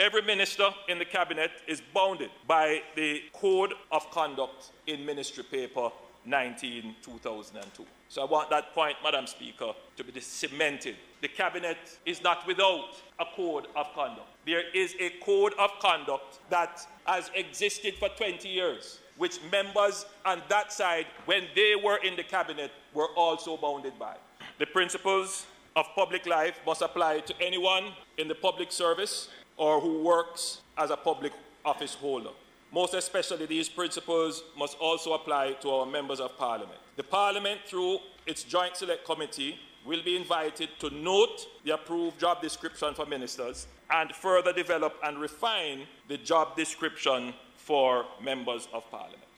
Every minister in the cabinet is bounded by the Code of Conduct in Ministry Paper 19 2002. So I want that point, Madam Speaker, to be cemented. The Cabinet is not without a code of conduct. There is a code of conduct that has existed for 20 years, which members on that side, when they were in the Cabinet, were also bounded by. The principles of public life must apply to anyone in the public service or who works as a public office holder. Most especially, these principles must also apply to our members of parliament. The parliament, through its joint select committee, will be invited to note the approved job description for ministers and further develop and refine the job description for members of parliament.